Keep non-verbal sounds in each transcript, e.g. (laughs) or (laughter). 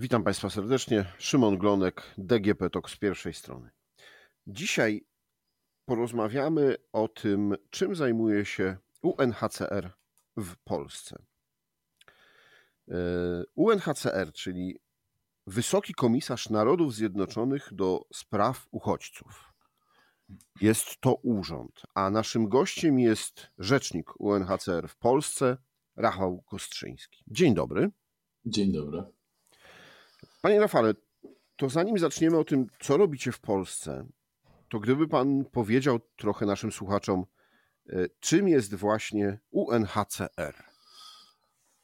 Witam Państwa serdecznie. Szymon Glonek, DGP TOK z pierwszej strony. Dzisiaj porozmawiamy o tym, czym zajmuje się UNHCR w Polsce. E, UNHCR, czyli Wysoki Komisarz Narodów Zjednoczonych do spraw uchodźców. Jest to urząd, a naszym gościem jest rzecznik UNHCR w Polsce, Rafał Kostrzyński. Dzień dobry. Dzień dobry. Panie Rafale, to zanim zaczniemy o tym, co robicie w Polsce, to gdyby Pan powiedział trochę naszym słuchaczom, e, czym jest właśnie UNHCR?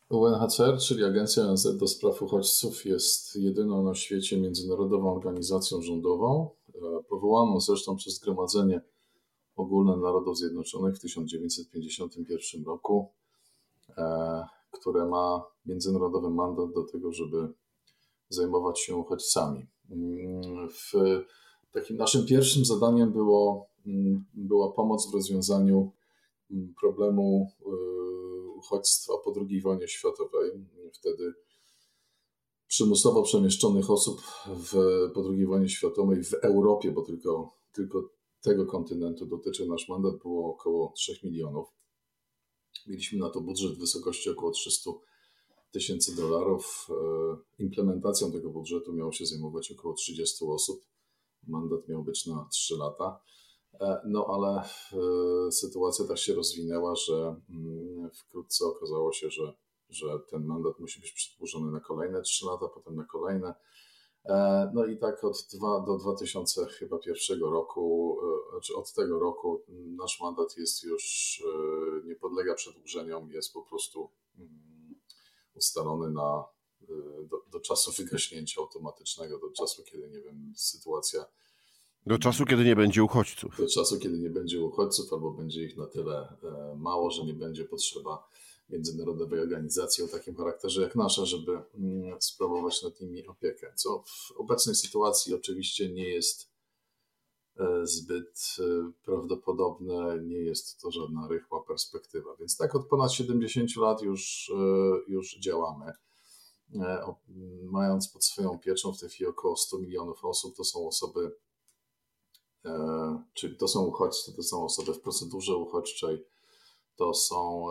UNHCR, czyli Agencja ONZ do Spraw Uchodźców, jest jedyną na świecie międzynarodową organizacją rządową, e, powołaną zresztą przez Zgromadzenie Ogólne Narodów Zjednoczonych w 1951 roku, e, które ma międzynarodowy mandat do tego, żeby zajmować się uchodźcami. Mm, w takim naszym pierwszym zadaniem było, mm, była pomoc w rozwiązaniu mm, problemu y, uchodźstwa po II wojnie światowej. Wtedy przymusowo przemieszczonych osób w, po II wojnie światowej w Europie, bo tylko, tylko tego kontynentu dotyczy nasz mandat, było około 3 milionów. Mieliśmy na to budżet w wysokości około 300 tysięcy dolarów. E, implementacją tego budżetu miało się zajmować około 30 osób. Mandat miał być na 3 lata. E, no ale e, sytuacja tak się rozwinęła, że mm, wkrótce okazało się, że, że ten mandat musi być przedłużony na kolejne 3 lata, potem na kolejne. No i tak od dwa, do 2001 roku, znaczy od tego roku nasz mandat jest już, nie podlega przedłużeniom, jest po prostu mm, ustalony na, y, do, do czasu wygaśnięcia automatycznego, do czasu, kiedy, nie wiem, sytuacja. Do czasu, kiedy nie będzie uchodźców. Do czasu, kiedy nie będzie uchodźców, albo będzie ich na tyle e, mało, że nie będzie potrzeba międzynarodowej organizacji o takim charakterze jak nasza, żeby mm, sprawować nad nimi opiekę. Co w obecnej sytuacji oczywiście nie jest zbyt e, prawdopodobne, nie jest to żadna rychła perspektywa. Więc tak od ponad 70 lat już, e, już działamy. Mając pod swoją pieczą w tej chwili około 100 milionów osób, to są osoby, czyli to są uchodźcy, to są osoby w procedurze uchodźczej, to są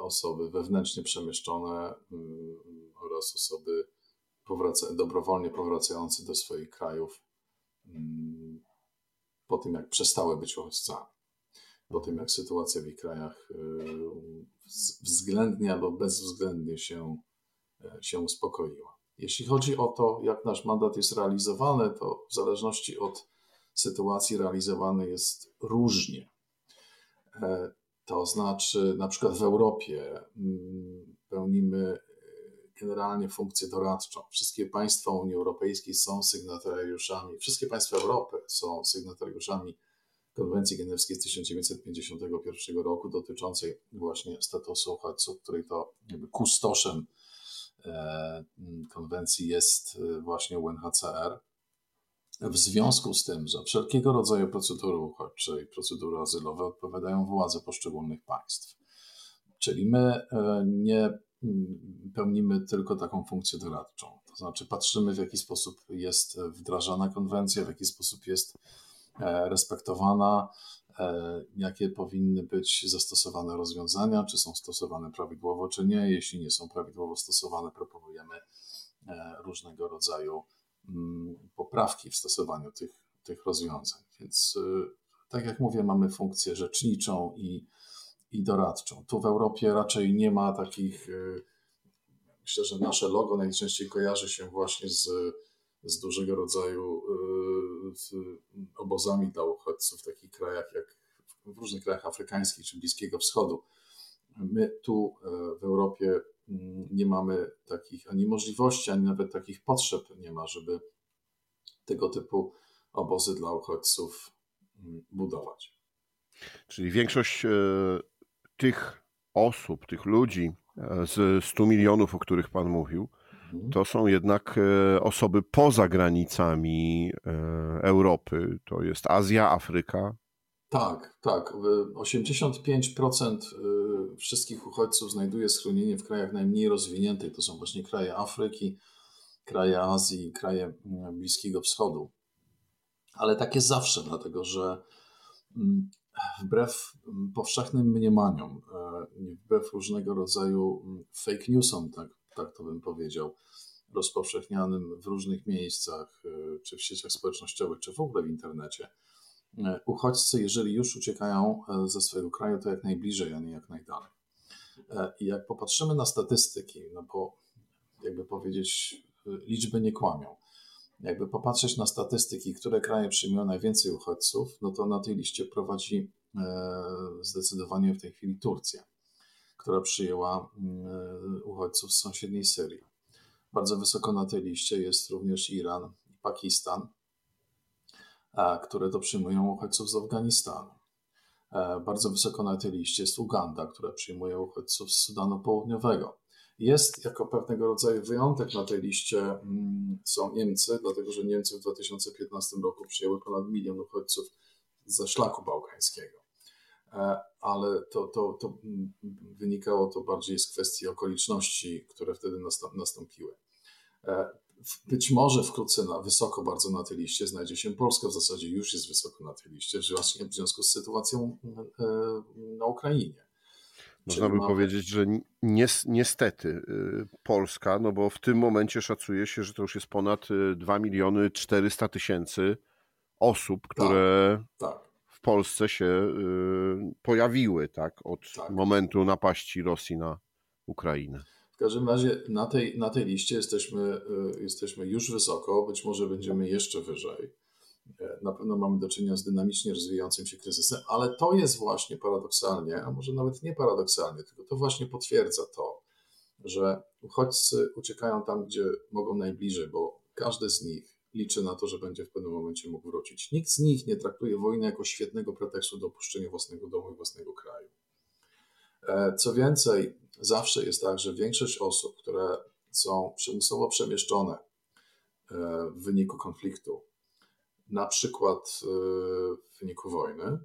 osoby wewnętrznie przemieszczone mm, oraz osoby powraca, dobrowolnie powracające do swoich krajów mm, po tym, jak przestały być uchodźcami, po tym, jak sytuacja w ich krajach y, względnie albo bezwzględnie się, y, się uspokoiła. Jeśli chodzi o to, jak nasz mandat jest realizowany, to w zależności od sytuacji realizowany jest różnie. E, to znaczy, na przykład w Europie mm, pełnimy generalnie funkcję doradczą. Wszystkie państwa Unii Europejskiej są sygnatariuszami, wszystkie państwa Europy są sygnatariuszami konwencji genewskiej z 1951 roku dotyczącej właśnie statusu uchodźców, której to jakby kustoszem e, konwencji jest e, właśnie UNHCR. W związku z tym, że wszelkiego rodzaju procedury uchodźcze i procedury azylowe odpowiadają władze poszczególnych państw. Czyli my e, nie pełnimy tylko taką funkcję doradczą. To znaczy patrzymy, w jaki sposób jest wdrażana konwencja, w jaki sposób jest e, respektowana, e, jakie powinny być zastosowane rozwiązania, czy są stosowane prawidłowo, czy nie. Jeśli nie są prawidłowo stosowane, proponujemy e, różnego rodzaju mm, poprawki w stosowaniu tych, tych rozwiązań. Więc, tak jak mówię, mamy funkcję rzeczniczą i i doradczą. Tu w Europie raczej nie ma takich. Y, myślę, że nasze logo najczęściej kojarzy się właśnie z, z dużego rodzaju y, obozami dla uchodźców w takich krajach jak w różnych krajach afrykańskich czy Bliskiego Wschodu. My tu y, w Europie mm, nie mamy takich ani możliwości, ani nawet takich potrzeb nie ma, żeby tego typu obozy dla uchodźców mm, budować. Czyli większość tych osób, tych ludzi e, z 100 milionów, o których Pan mówił, mhm. to są jednak e, osoby poza granicami e, Europy. To jest Azja, Afryka. Tak, tak. 85% wszystkich uchodźców znajduje schronienie w krajach najmniej rozwiniętych. To są właśnie kraje Afryki, kraje Azji, kraje Bliskiego Wschodu. Ale tak jest zawsze, dlatego że wbrew powszechnym mniemaniom, wbrew różnego rodzaju fake newsom, tak, tak to bym powiedział, rozpowszechnianym w różnych miejscach, czy w sieciach społecznościowych, czy w ogóle w internecie, E, uchodźcy, jeżeli już uciekają e, ze swojego kraju, to jak najbliżej, a nie jak najdalej. E, I jak popatrzymy na statystyki, no bo jakby powiedzieć, liczby nie kłamią. Jakby popatrzeć na statystyki, które kraje przyjmują najwięcej uchodźców, no to na tej liście prowadzi zdecydowanie w tej chwili Turcja, która przyjęła uchodźców z sąsiedniej Syrii. Bardzo wysoko na tej liście jest również Iran i Pakistan, które to przyjmują uchodźców z Afganistanu. E, bardzo wysoko na tej liście jest Uganda, która przyjmuje uchodźców z Sudanu Południowego. Jest jako pewnego rodzaju wyjątek na tej liście mm, są Niemcy, dlatego że Niemcy w 2015 roku przyjęły ponad milion uchodźców ze szlaku bałkańskiego. E, ale to, to, to mm, wynikało to bardziej z kwestii okoliczności, które wtedy nastąpiły. E, być może wkrótce na, wysoko bardzo na tej liście znajdzie się Polska, w zasadzie już jest wysoko na tej liście, w związku z sytuacją e, na Ukrainie. Można by powiedzieć, że niestety y, Polska, no bo w tym momencie szacuje się, że to już jest ponad 2 y, miliony 400 tysięcy osób, które tak, tak. w Polsce się y, pojawiły tak, od tak. momentu napaści Rosji na Ukrainę. W każdym razie na tej, na tej liście jesteśmy, jesteśmy już wysoko, być może będziemy jeszcze wyżej. E, na pewno mamy do czynienia z dynamicznie rozwijającym się kryzysem, ale to jest właśnie paradoksalnie, a może nawet nie paradoksalnie, tylko to właśnie potwierdza to, że uchodźcy uciekają tam, gdzie mogą najbliżej, bo każdy z nich liczy na to, że będzie w pewnym momencie mógł wrócić. Nikt z nich nie traktuje wojny jako świetnego pretekstu do opuszczenia własnego domu i własnego kraju. E, co więcej, zawsze jest tak, że większość osób, które są przymusowo przemieszczone e, w wyniku konfliktu, na przykład e, w wyniku wojny,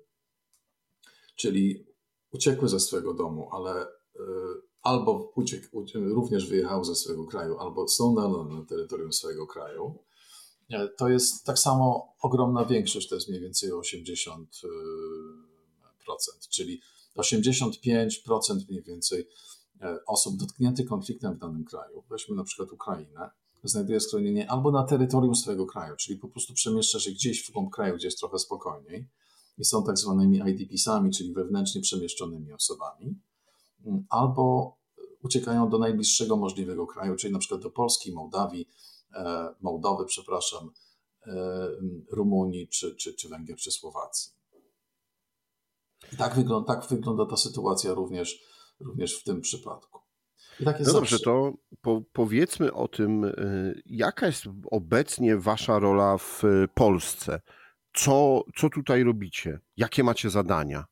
czyli uciekły ze swojego domu, ale albo uciek, również wyjechały ze swojego kraju, albo są na, terytorium swojego kraju, to jest tak samo ogromna większość, to jest mniej więcej 80%, czyli 85% mniej więcej e, osób dotkniętych konfliktem w danym kraju, weźmy na przykład Ukrainę, znajduje schronienie albo na terytorium swojego kraju, czyli po prostu przemieszcza się gdzieś w głąb kraju, gdzie jest trochę spokojniej i są tak zwanymi IDP-sami, czyli wewnętrznie przemieszczonymi osobami, mm, albo uciekają do najbliższego możliwego kraju, czyli na przykład do Polski, Mołdawii, e, Mołdowy, przepraszam, e, Rumunii, czy, czy, czy Węgier, czy Słowacji. I tak wygląda, tak wygląda ta sytuacja również, również w tym przypadku. Tak no dobrze, to po, powiedzmy o tym, y, jaka jest obecnie wasza rola w Polsce. Co, co tutaj robicie? Jakie macie zadania?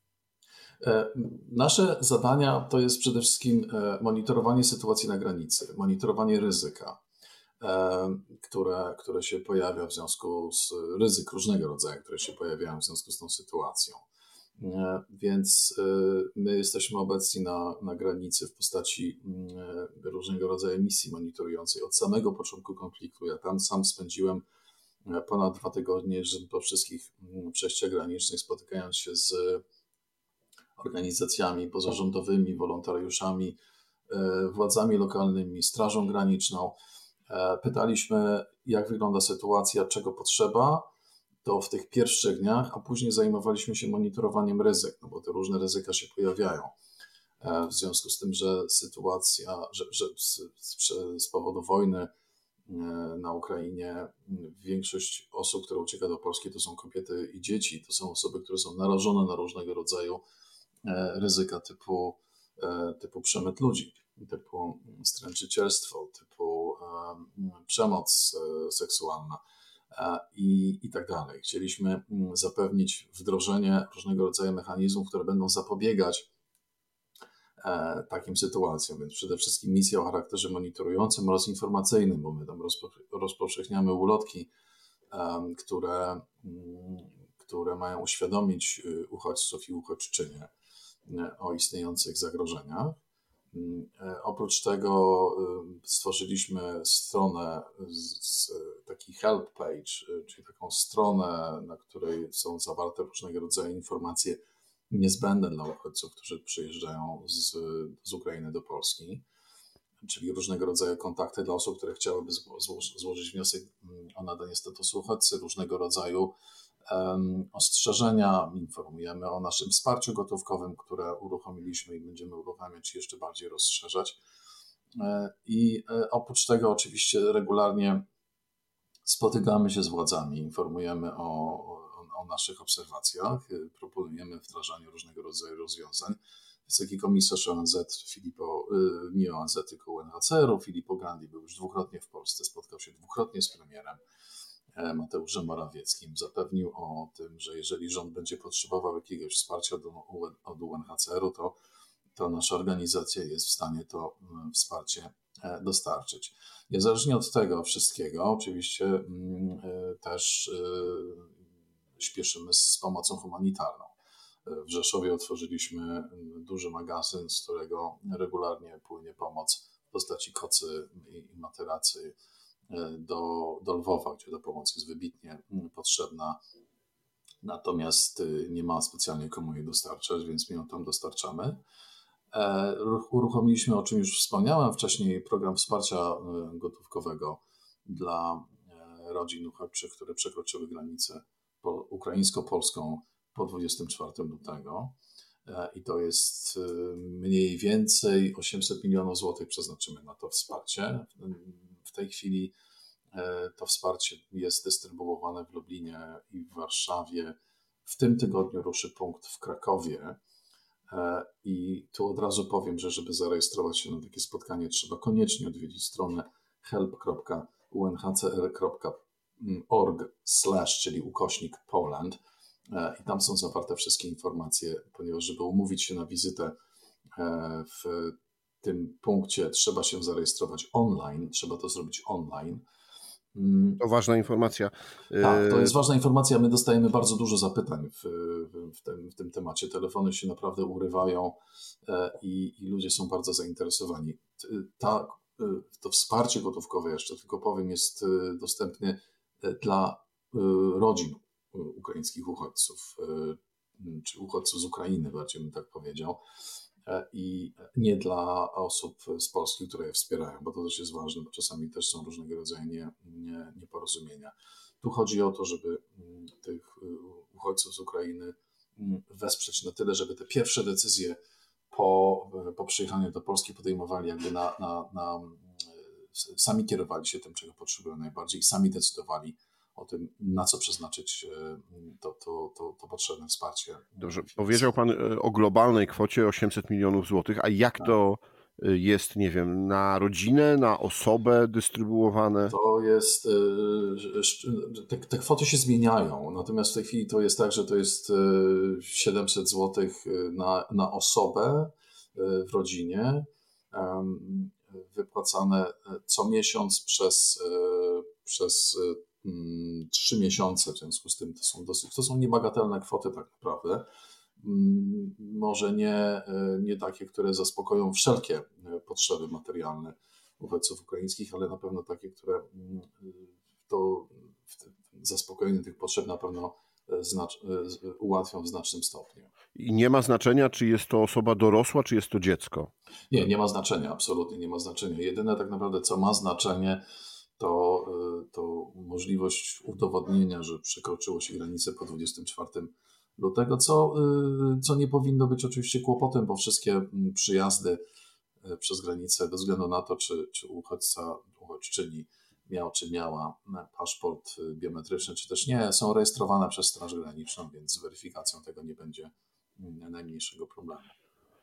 E, nasze zadania to jest przede wszystkim e, monitorowanie sytuacji na granicy, monitorowanie ryzyka, e, które, które się pojawia w związku z ryzyk różnego rodzaju, które się pojawiają w związku z tą sytuacją. E, więc e, my jesteśmy obecni na, na granicy w postaci e, różnego rodzaju misji monitorującej od samego początku konfliktu. Ja tam sam spędziłem ponad dwa tygodnie po wszystkich przejściach granicznych, spotykając się z organizacjami pozarządowymi, wolontariuszami, władzami lokalnymi, Strażą Graniczną. Pytaliśmy, jak wygląda sytuacja, czego potrzeba, to w tych pierwszych dniach, a później zajmowaliśmy się monitorowaniem ryzyk, no bo te różne ryzyka się pojawiają. E, w związku z tym, że sytuacja, że, że z, z, powodu wojny e, na Ukrainie większość osób, które ucieka do Polski, to są kobiety i dzieci, to są osoby, które są narażone na różnego rodzaju e, ryzyka typu, typu przemyt ludzi, typu stręczycielstwo, typu przemoc seksualna i, i tak dalej. Chcieliśmy mm, zapewnić wdrożenie różnego rodzaju mechanizmów, które będą zapobiegać e, takim sytuacjom. Więc przede wszystkim misja o charakterze monitorującym oraz informacyjnym, bo my tam rozpowszechniamy ulotki, które, mm, które mają uświadomić y, uchodźców i uchodźczynie o istniejących zagrożeniach. Mm, oprócz tego stworzyliśmy stronę, z, taki help page, czyli taką stronę, na której są zawarte różnego rodzaju informacje niezbędne dla uchodźców, którzy przyjeżdżają z, z Ukrainy do Polski czyli różnego rodzaju kontakty dla osób, które chciałyby złożyć wniosek mm, o nadanie statusu uchodźcy, różnego rodzaju ostrzeżenia. Informujemy o naszym wsparciu gotówkowym, które uruchomiliśmy i będziemy uruchamiać jeszcze bardziej rozszerzać. E, I e, oprócz tego, oczywiście, regularnie spotykamy się z władzami, informujemy o, o, o naszych obserwacjach, proponujemy wdrażanie różnego rodzaju rozwiązań wysoki komisarz ONZ, Filipo, y, nie ONZ, tylko UNHCR-u, Filippo Grandi był już dwukrotnie w Polsce, spotkał się dwukrotnie z premierem e, Mateuszem Morawieckim. Zapewnił o tym, że jeżeli rząd będzie potrzebował jakiegoś wsparcia od UNHCR-u, to, to nasza organizacja jest w stanie to mm, wsparcie e, dostarczyć. Niezależnie od tego wszystkiego, oczywiście mm, e, też śpieszymy z pomocą humanitarną. W Rzeszowie otworzyliśmy duży magazyn, z którego regularnie płynie pomoc w postaci kocy i materacy e, do, do Lwowa, gdzie ta pomoc jest wybitnie potrzebna. Natomiast e, nie ma specjalnie komu jej dostarczać, więc my ją tam dostarczamy. E, uruchomiliśmy, o czym już wspomniałem wcześniej, program wsparcia gotówkowego dla rodzin uchodźczych, które przekroczyły granicę ukraińsko-polską po 24 lutego e, i to jest e, mniej więcej 800 milionów złotych przeznaczymy na to wsparcie. W tej chwili e, to wsparcie jest dystrybuowane w Lublinie i w Warszawie. W tym tygodniu ruszy punkt w Krakowie. I tu od razu powiem, że żeby zarejestrować się na takie spotkanie, trzeba koniecznie odwiedzić stronę help.unhcr.org, czyli ukośnik Poland E, i tam są zawarte wszystkie informacje, ponieważ żeby umówić się na wizytę e, w tym punkcie trzeba się zarejestrować online, trzeba to zrobić online. Mm. To ważna informacja. Tak, to jest ważna informacja. My dostajemy bardzo dużo zapytań w, w, tym, w tym temacie. Telefony się naprawdę urywają e, i, i ludzie są bardzo zainteresowani. Ta, to wsparcie gotówkowe, jeszcze tylko powiem, jest dostępne dla rodzin ukraińskich uchodźców, e, czy uchodźców z Ukrainy, bardziej bym tak powiedział, e, i nie dla osób z Polski, które je wspierają, bo to też jest ważne, bo czasami też są różnego rodzaju nie, nie, nieporozumienia. Tu chodzi o to, żeby mm, tych e, uchodźców z Ukrainy mm, wesprzeć na tyle, żeby te pierwsze decyzje po, po przyjechaniu do Polski podejmowali jakby na, na, na sami kierowali się tym, czego potrzebują najbardziej i sami decydowali, o tym, na co przeznaczyć e, to, to, to, to potrzebne wsparcie. Dobrze, powiedział Pan e, o globalnej kwocie 800 milionów złotych, a jak tak. to e, jest, nie wiem, na rodzinę, na osobę dystrybuowane? To jest, te, te, kwoty się zmieniają, natomiast w tej chwili to jest tak, że to jest 700 zł na, na osobę w rodzinie, wypłacane co miesiąc przez, przez Mm, trzy miesiące, w związku z tym to są dosyć, to są niebagatelne kwoty tak naprawdę. Mm, może nie, e, nie takie, które zaspokoją wszelkie e, potrzeby materialne uchodźców ukraińskich, ale na pewno takie, które mm, to zaspokojenie tych potrzeb na pewno e, znacz, ułatwią w znacznym stopniu. I nie ma znaczenia, czy jest to osoba dorosła, czy jest to dziecko? Nie, nie ma znaczenia, absolutnie nie ma znaczenia. Jedyne tak naprawdę, co ma znaczenie, to, y, to możliwość udowodnienia, że przekroczyło się granicę po 24 lutego, co, y, co nie powinno być oczywiście kłopotem, bo wszystkie mm, przyjazdy y, przez granicę, bez względu na to, czy, czy uchodźca, uchodźczyni miał czy miała paszport biometryczny, czy też nie, są rejestrowane przez Straż Graniczną, więc z weryfikacją tego nie będzie mm, najmniejszego problemu.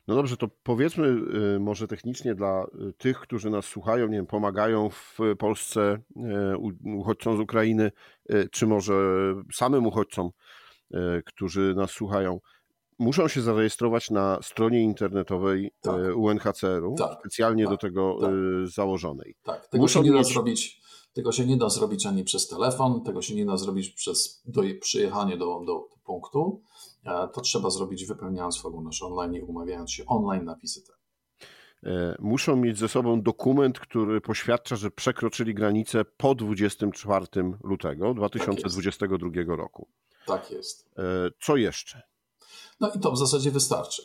No dobrze, to powiedzmy y, może technicznie dla y, tych, którzy nas słuchają, nie wiem, pomagają w Polsce y, uchodźcom z Ukrainy, czy może samym uchodźcom, którzy nas słuchają. Muszą się zarejestrować na stronie internetowej tak. UNHCR-u, tak. specjalnie tak. do tego tak. założonej. Tak, tego Muszą się nie da zrobić. Tego się nie da zrobić ani przez telefon, tego się nie da zrobić przez do, przyjechanie do, do, do punktu to trzeba zrobić wypełniając formularz online i umawiając się online na wizytę. e, muszą mieć ze sobą dokument, który poświadcza, że przekroczyli granicę po 24 lutego 2022 tak roku. Tak jest. Co jeszcze? No i to w zasadzie wystarczy.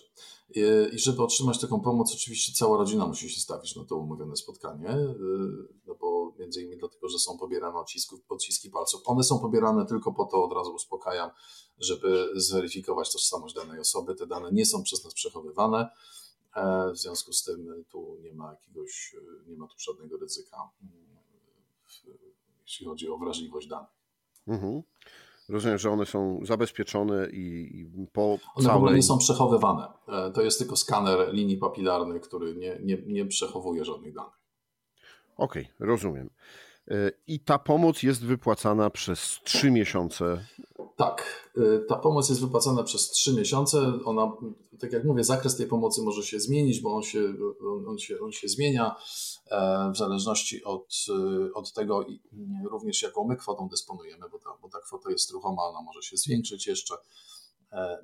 I żeby otrzymać taką pomoc, oczywiście cała rodzina musi się stawić na to umówione spotkanie, no bo między innymi dlatego, że są pobierane odcisków, odciski palców. One są pobierane tylko po to, od razu uspokajam, żeby zweryfikować tożsamość danej osoby. Te dane nie są przez nas przechowywane. E, w związku z tym tu nie ma jakiegoś, nie ma tu żadnego ryzyka, jeśli chodzi o wrażliwość danych. Mhm. Rozumiem, że one są zabezpieczone i, po one całej... One nie są przechowywane. E, to jest tylko skaner linii papilarnych, który nie, nie, nie przechowuje żadnych danych. Okej, okay, rozumiem. E, I ta pomoc jest wypłacana przez trzy miesiące. Tak, e, ta pomoc jest wypłacana przez trzy miesiące. Ona, tak jak mówię, zakres tej pomocy może się zmienić, bo on się, on, się, on się zmienia e, w zależności od, od tego również jaką my kwotą dysponujemy, bo ta, bo ta kwota jest ruchoma, ona może się zwiększyć jeszcze.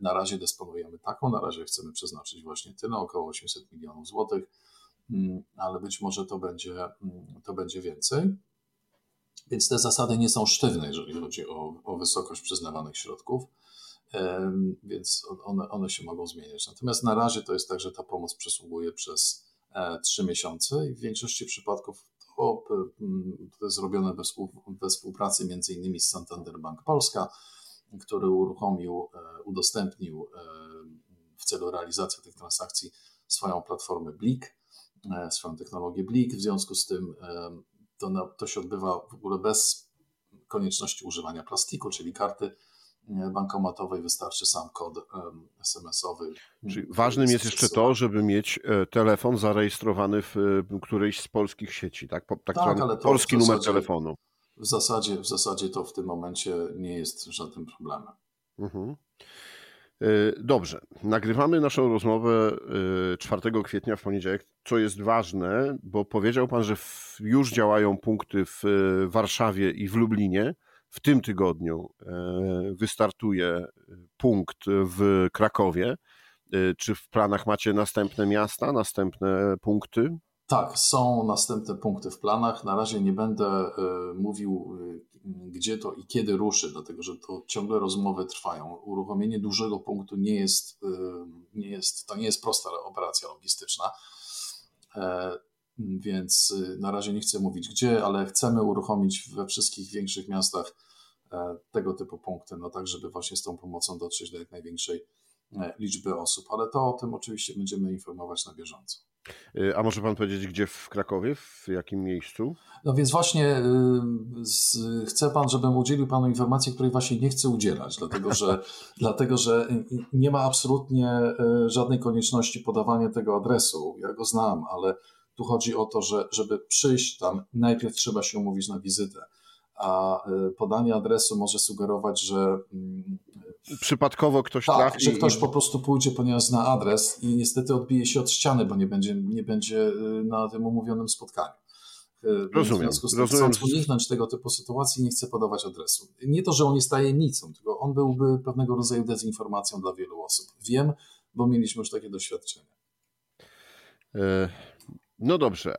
Na razie dysponujemy taką, na razie chcemy przeznaczyć właśnie tyle, około 800 milionów złotych, mm, ale być może to będzie, mm, to będzie więcej. Więc te zasady nie są sztywne, jeżeli chodzi o, o wysokość przyznawanych środków, więc one, one się mogą zmieniać. Natomiast na razie to jest tak, że ta pomoc przysługuje przez e, trzy miesiące i w większości przypadków to, to jest zrobione we, we współpracy między innymi z Santander Bank Polska, który uruchomił, e, udostępnił e, w celu realizacji tych transakcji swoją platformę Blik, swoją technologię Blik. W związku z tym to, na, to się odbywa w ogóle bez konieczności używania plastiku, czyli karty e, bankomatowej, wystarczy sam kod SMS-owy. Czyli ważnym jest jeszcze to, żeby mieć e, telefon zarejestrowany w e, którejś z polskich sieci, tak? tak, tak ale polski zasadzie, numer telefonu. W zasadzie, w zasadzie to w tym momencie nie jest żadnym problemem. Mhm. E, dobrze, nagrywamy naszą rozmowę 4 e, kwietnia w poniedziałek, co jest ważne, bo powiedział Pan, że już działają punkty w e, Warszawie i w Lublinie. W tym tygodniu wystartuje punkt w Krakowie. Czy w planach macie następne miasta, następne punkty? Tak, są następne punkty w planach. Na razie nie będę mówił gdzie to i kiedy ruszy, dlatego że to ciągle rozmowy trwają. Uruchomienie dużego punktu nie jest, y, nie jest to nie jest prosta operacja logistyczna. E, więc na razie nie chcę mówić gdzie, ale chcemy uruchomić we wszystkich większych miastach e, tego typu punkty, no tak, żeby właśnie z tą pomocą dotrzeć do jak największej e, liczby osób. Ale to o tym oczywiście będziemy informować na bieżąco. Y, a może pan powiedzieć, gdzie w Krakowie, w jakim miejscu? No więc właśnie y, z, chce pan, żebym udzielił panu informacji, której właśnie nie chcę udzielać, dlatego że, (laughs) dlatego, że nie ma absolutnie żadnej konieczności podawania tego adresu. Ja go znam, ale tu chodzi o to, że żeby przyjść tam, najpierw trzeba się umówić na wizytę. A podanie adresu może sugerować, że mm, przypadkowo ktoś tak, trafi. że ktoś i... po prostu pójdzie, ponieważ zna adres i niestety odbije się od ściany, bo nie będzie, nie będzie y, na tym umówionym spotkaniu. Y, rozumiem. W związku z tym, rozumiem. chcąc uniknąć tego typu sytuacji, nie chcę podawać adresu. Nie to, że on jest tajemnicą, tylko on byłby pewnego rodzaju dezinformacją dla wielu osób. Wiem, bo mieliśmy już takie doświadczenie. E, no dobrze.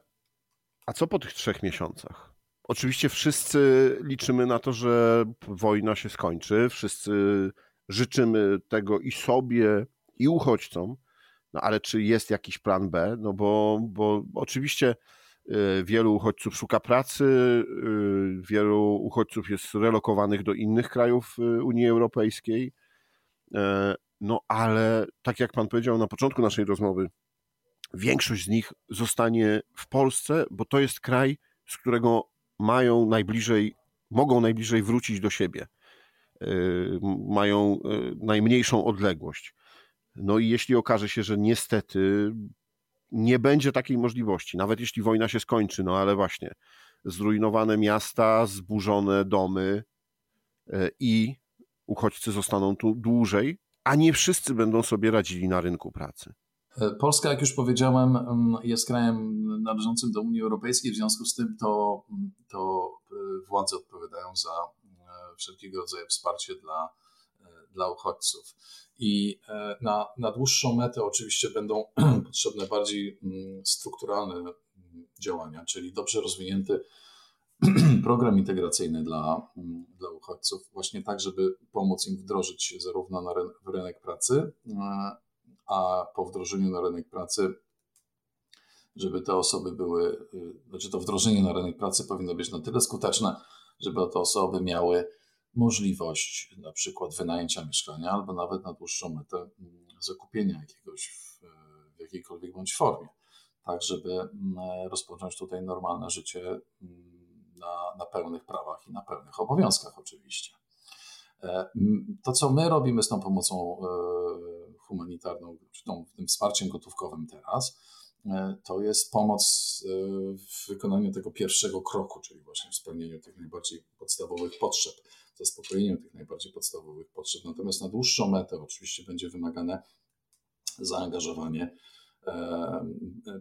A co po tych trzech miesiącach? Oczywiście wszyscy liczymy na to, że wojna się skończy. Wszyscy życzymy tego i sobie, i uchodźcom, no ale czy jest jakiś plan B? No bo, bo oczywiście y, wielu uchodźców szuka pracy, y, wielu uchodźców jest relokowanych do innych krajów y, Unii Europejskiej. E, no ale tak jak pan powiedział na początku naszej rozmowy, większość z nich zostanie w Polsce, bo to jest kraj, z którego mają najbliżej, mogą najbliżej wrócić do siebie. Y, mają y, najmniejszą odległość. No i jeśli okaże się, że niestety nie będzie takiej możliwości, nawet jeśli wojna się skończy, no ale właśnie zrujnowane miasta, zburzone domy y, i uchodźcy zostaną tu dłużej, a nie wszyscy będą sobie radzili na rynku pracy. Polska, jak już powiedziałem, mm, jest krajem należącym do Unii Europejskiej, w związku z tym to, mm, to władze odpowiadają za wszelkiego rodzaju wsparcie dla, dla uchodźców. I na, na dłuższą metę oczywiście będą (clears throat) potrzebne bardziej mm, strukturalne mm, działania, czyli dobrze rozwinięty (clears throat) program integracyjny dla, mm, dla uchodźców, właśnie tak, żeby pomóc im wdrożyć się zarówno na w rynek pracy, a po wdrożeniu na rynek pracy, żeby te osoby były, y, znaczy to wdrożenie na rynek pracy powinno być na tyle skuteczne, żeby te osoby miały możliwość na przykład wynajęcia mieszkania albo nawet na dłuższą metę mm, zakupienia jakiegoś w, w jakiejkolwiek bądź formie, tak żeby mm, rozpocząć tutaj normalne życie na, na pełnych prawach i na pełnych obowiązkach oczywiście. E, to, co my robimy z tą pomocą e, humanitarną, czy tą, tym wsparciem gotówkowym teraz, e, to jest pomoc w wykonaniu tego pierwszego kroku, czyli właśnie w spełnieniu tych najbardziej podstawowych potrzeb, zaspokojeniu tych najbardziej podstawowych potrzeb. Natomiast na dłuższą metę oczywiście będzie wymagane zaangażowanie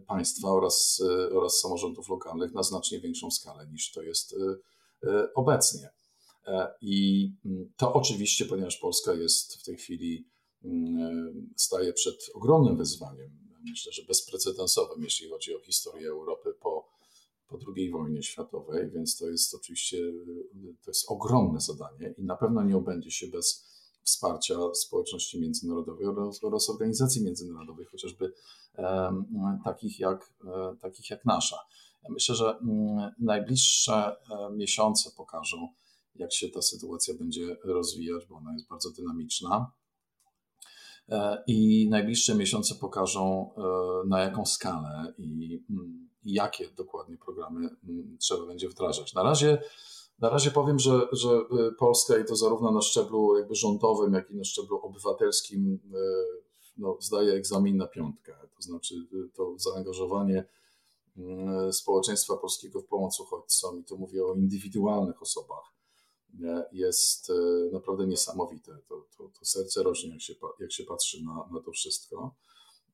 państwa oraz, oraz samorządów lokalnych na znacznie większą skalę niż to jest obecnie. E, I mm, to oczywiście, ponieważ Polska jest w tej chwili, mm, staje przed ogromnym wyzwaniem, myślę, że bezprecedensowym, jeśli chodzi o historię Europy po, po II wojnie światowej, więc to jest oczywiście to jest ogromne zadanie i na pewno nie obędzie się bez wsparcia społeczności międzynarodowej oraz, oraz organizacji międzynarodowych, chociażby e, takich, jak, e, takich jak nasza. Ja myślę, że mm, najbliższe e, miesiące pokażą, jak się ta sytuacja będzie rozwijać, bo ona jest bardzo dynamiczna. E, I najbliższe miesiące pokażą, e, na jaką skalę i, mm, i jakie dokładnie programy mm, trzeba będzie wdrażać. Na razie, na razie powiem, że, że e, Polska i to zarówno na szczeblu jakby rządowym, jak i na szczeblu obywatelskim no, zdaje egzamin na piątkę. To znaczy to zaangażowanie społeczeństwa polskiego w pomoc uchodźcom i to mówię o indywidualnych osobach jest naprawdę niesamowite. To, to, to serce rośnie, jak się, jak się patrzy na, na to wszystko.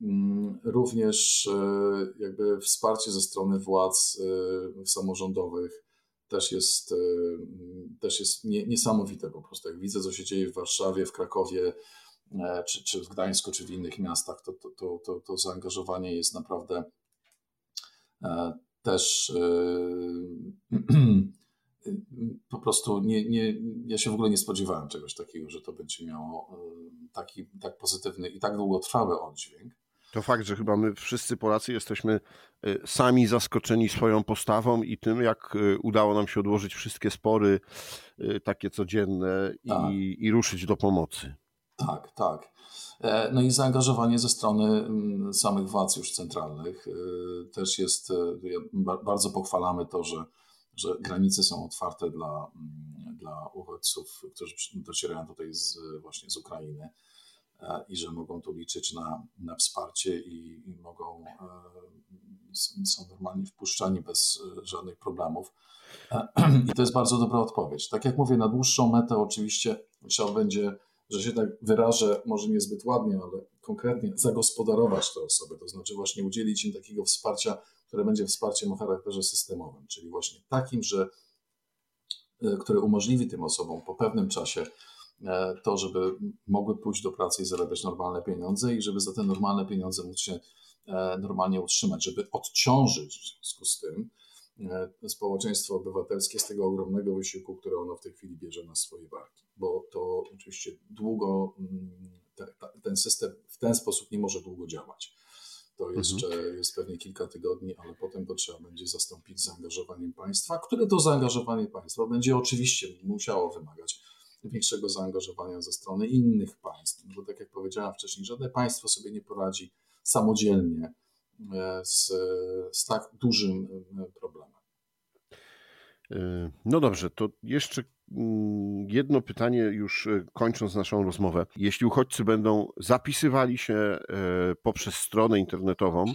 Mm, również e, jakby wsparcie ze strony władz e, samorządowych też jest, też jest niesamowite po prostu. Jak widzę, co się dzieje w Warszawie, w Krakowie, czy, czy w Gdańsku, czy w innych miastach, to, to, to, to, zaangażowanie jest naprawdę też (clears throat) po prostu nie, nie, ja się w ogóle nie spodziewałem czegoś takiego, że to będzie miało e, taki tak pozytywny i tak długotrwały oddźwięk. To fakt, że chyba my wszyscy Polacy jesteśmy e, sami zaskoczeni swoją postawą i tym, jak e, udało nam się odłożyć wszystkie spory takie codzienne tak. i, i ruszyć do pomocy. Tak, tak. No i zaangażowanie ze strony mm, samych władz już centralnych też jest, bardzo pochwalamy to, że że granice są otwarte dla, mm, dla uchodźców, którzy docierają tutaj z, właśnie z Ukrainy e, i że mogą tu liczyć na, na wsparcie i, i mogą, e, są normalnie wpuszczani bez e, żadnych problemów. (clears throat) I to jest bardzo dobra odpowiedź. Tak jak mówię, na dłuższą metę oczywiście trzeba będzie, że się tak wyrażę, może niezbyt ładnie, ale konkretnie zagospodarować te osoby, to znaczy właśnie udzielić im takiego wsparcia które będzie wsparciem o charakterze systemowym, czyli właśnie takim, że e, które umożliwi tym osobom po pewnym czasie e, to, żeby mogły pójść do pracy i zarabiać normalne pieniądze i żeby za te normalne pieniądze móc się e, normalnie utrzymać, żeby odciążyć w związku z tym społeczeństwo obywatelskie z tego ogromnego wysiłku, który ono w tej chwili bierze na swoje barki. Bo to oczywiście długo, mm, ten system w ten sposób nie może długo działać. To jeszcze mhm. jest pewnie kilka tygodni, ale potem to trzeba będzie zastąpić zaangażowaniem państwa, które to zaangażowanie państwa będzie oczywiście musiało wymagać większego zaangażowania ze strony innych państw. Bo tak jak powiedziałem wcześniej, żadne państwo sobie nie poradzi samodzielnie e, z, z tak dużym e, problemem. E, no dobrze, to jeszcze Mm, jedno pytanie, już kończąc naszą rozmowę. Jeśli uchodźcy będą zapisywali się poprzez stronę internetową,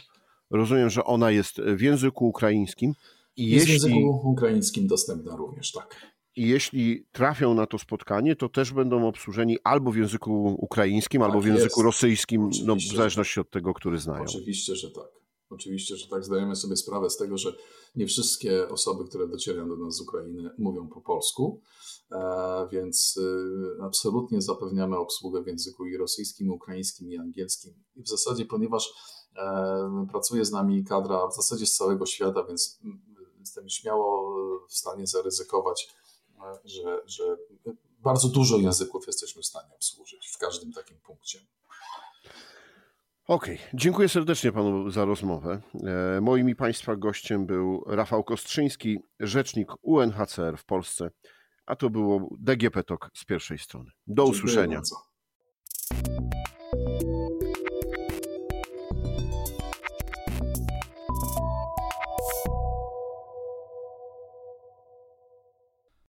rozumiem, że ona jest w języku ukraińskim. I jest jeśli, w języku ukraińskim dostępna również, tak. I jeśli trafią na to spotkanie, to też będą obsłużeni albo w języku ukraińskim, tak albo w języku jest. rosyjskim, no, w zależności od tego, który znają. Oczywiście, że tak. Oczywiście, że tak zdajemy sobie sprawę z tego, że nie wszystkie osoby, które docierają do nas z Ukrainy, mówią po polsku, e, więc y, absolutnie zapewniamy obsługę w języku i rosyjskim, i ukraińskim, i angielskim. I w zasadzie, ponieważ e, pracuje z nami kadra w zasadzie z całego świata, więc jestem śmiało w stanie zaryzykować, że, że bardzo dużo języków jesteśmy w stanie obsłużyć w każdym takim punkcie. Okej, okay. dziękuję serdecznie panu za rozmowę. E, moim i państwa gościem był Rafał Kostrzyński, rzecznik UNHCR w Polsce, a to było DGP Talk z pierwszej strony. Do dziękuję usłyszenia. Bardzo.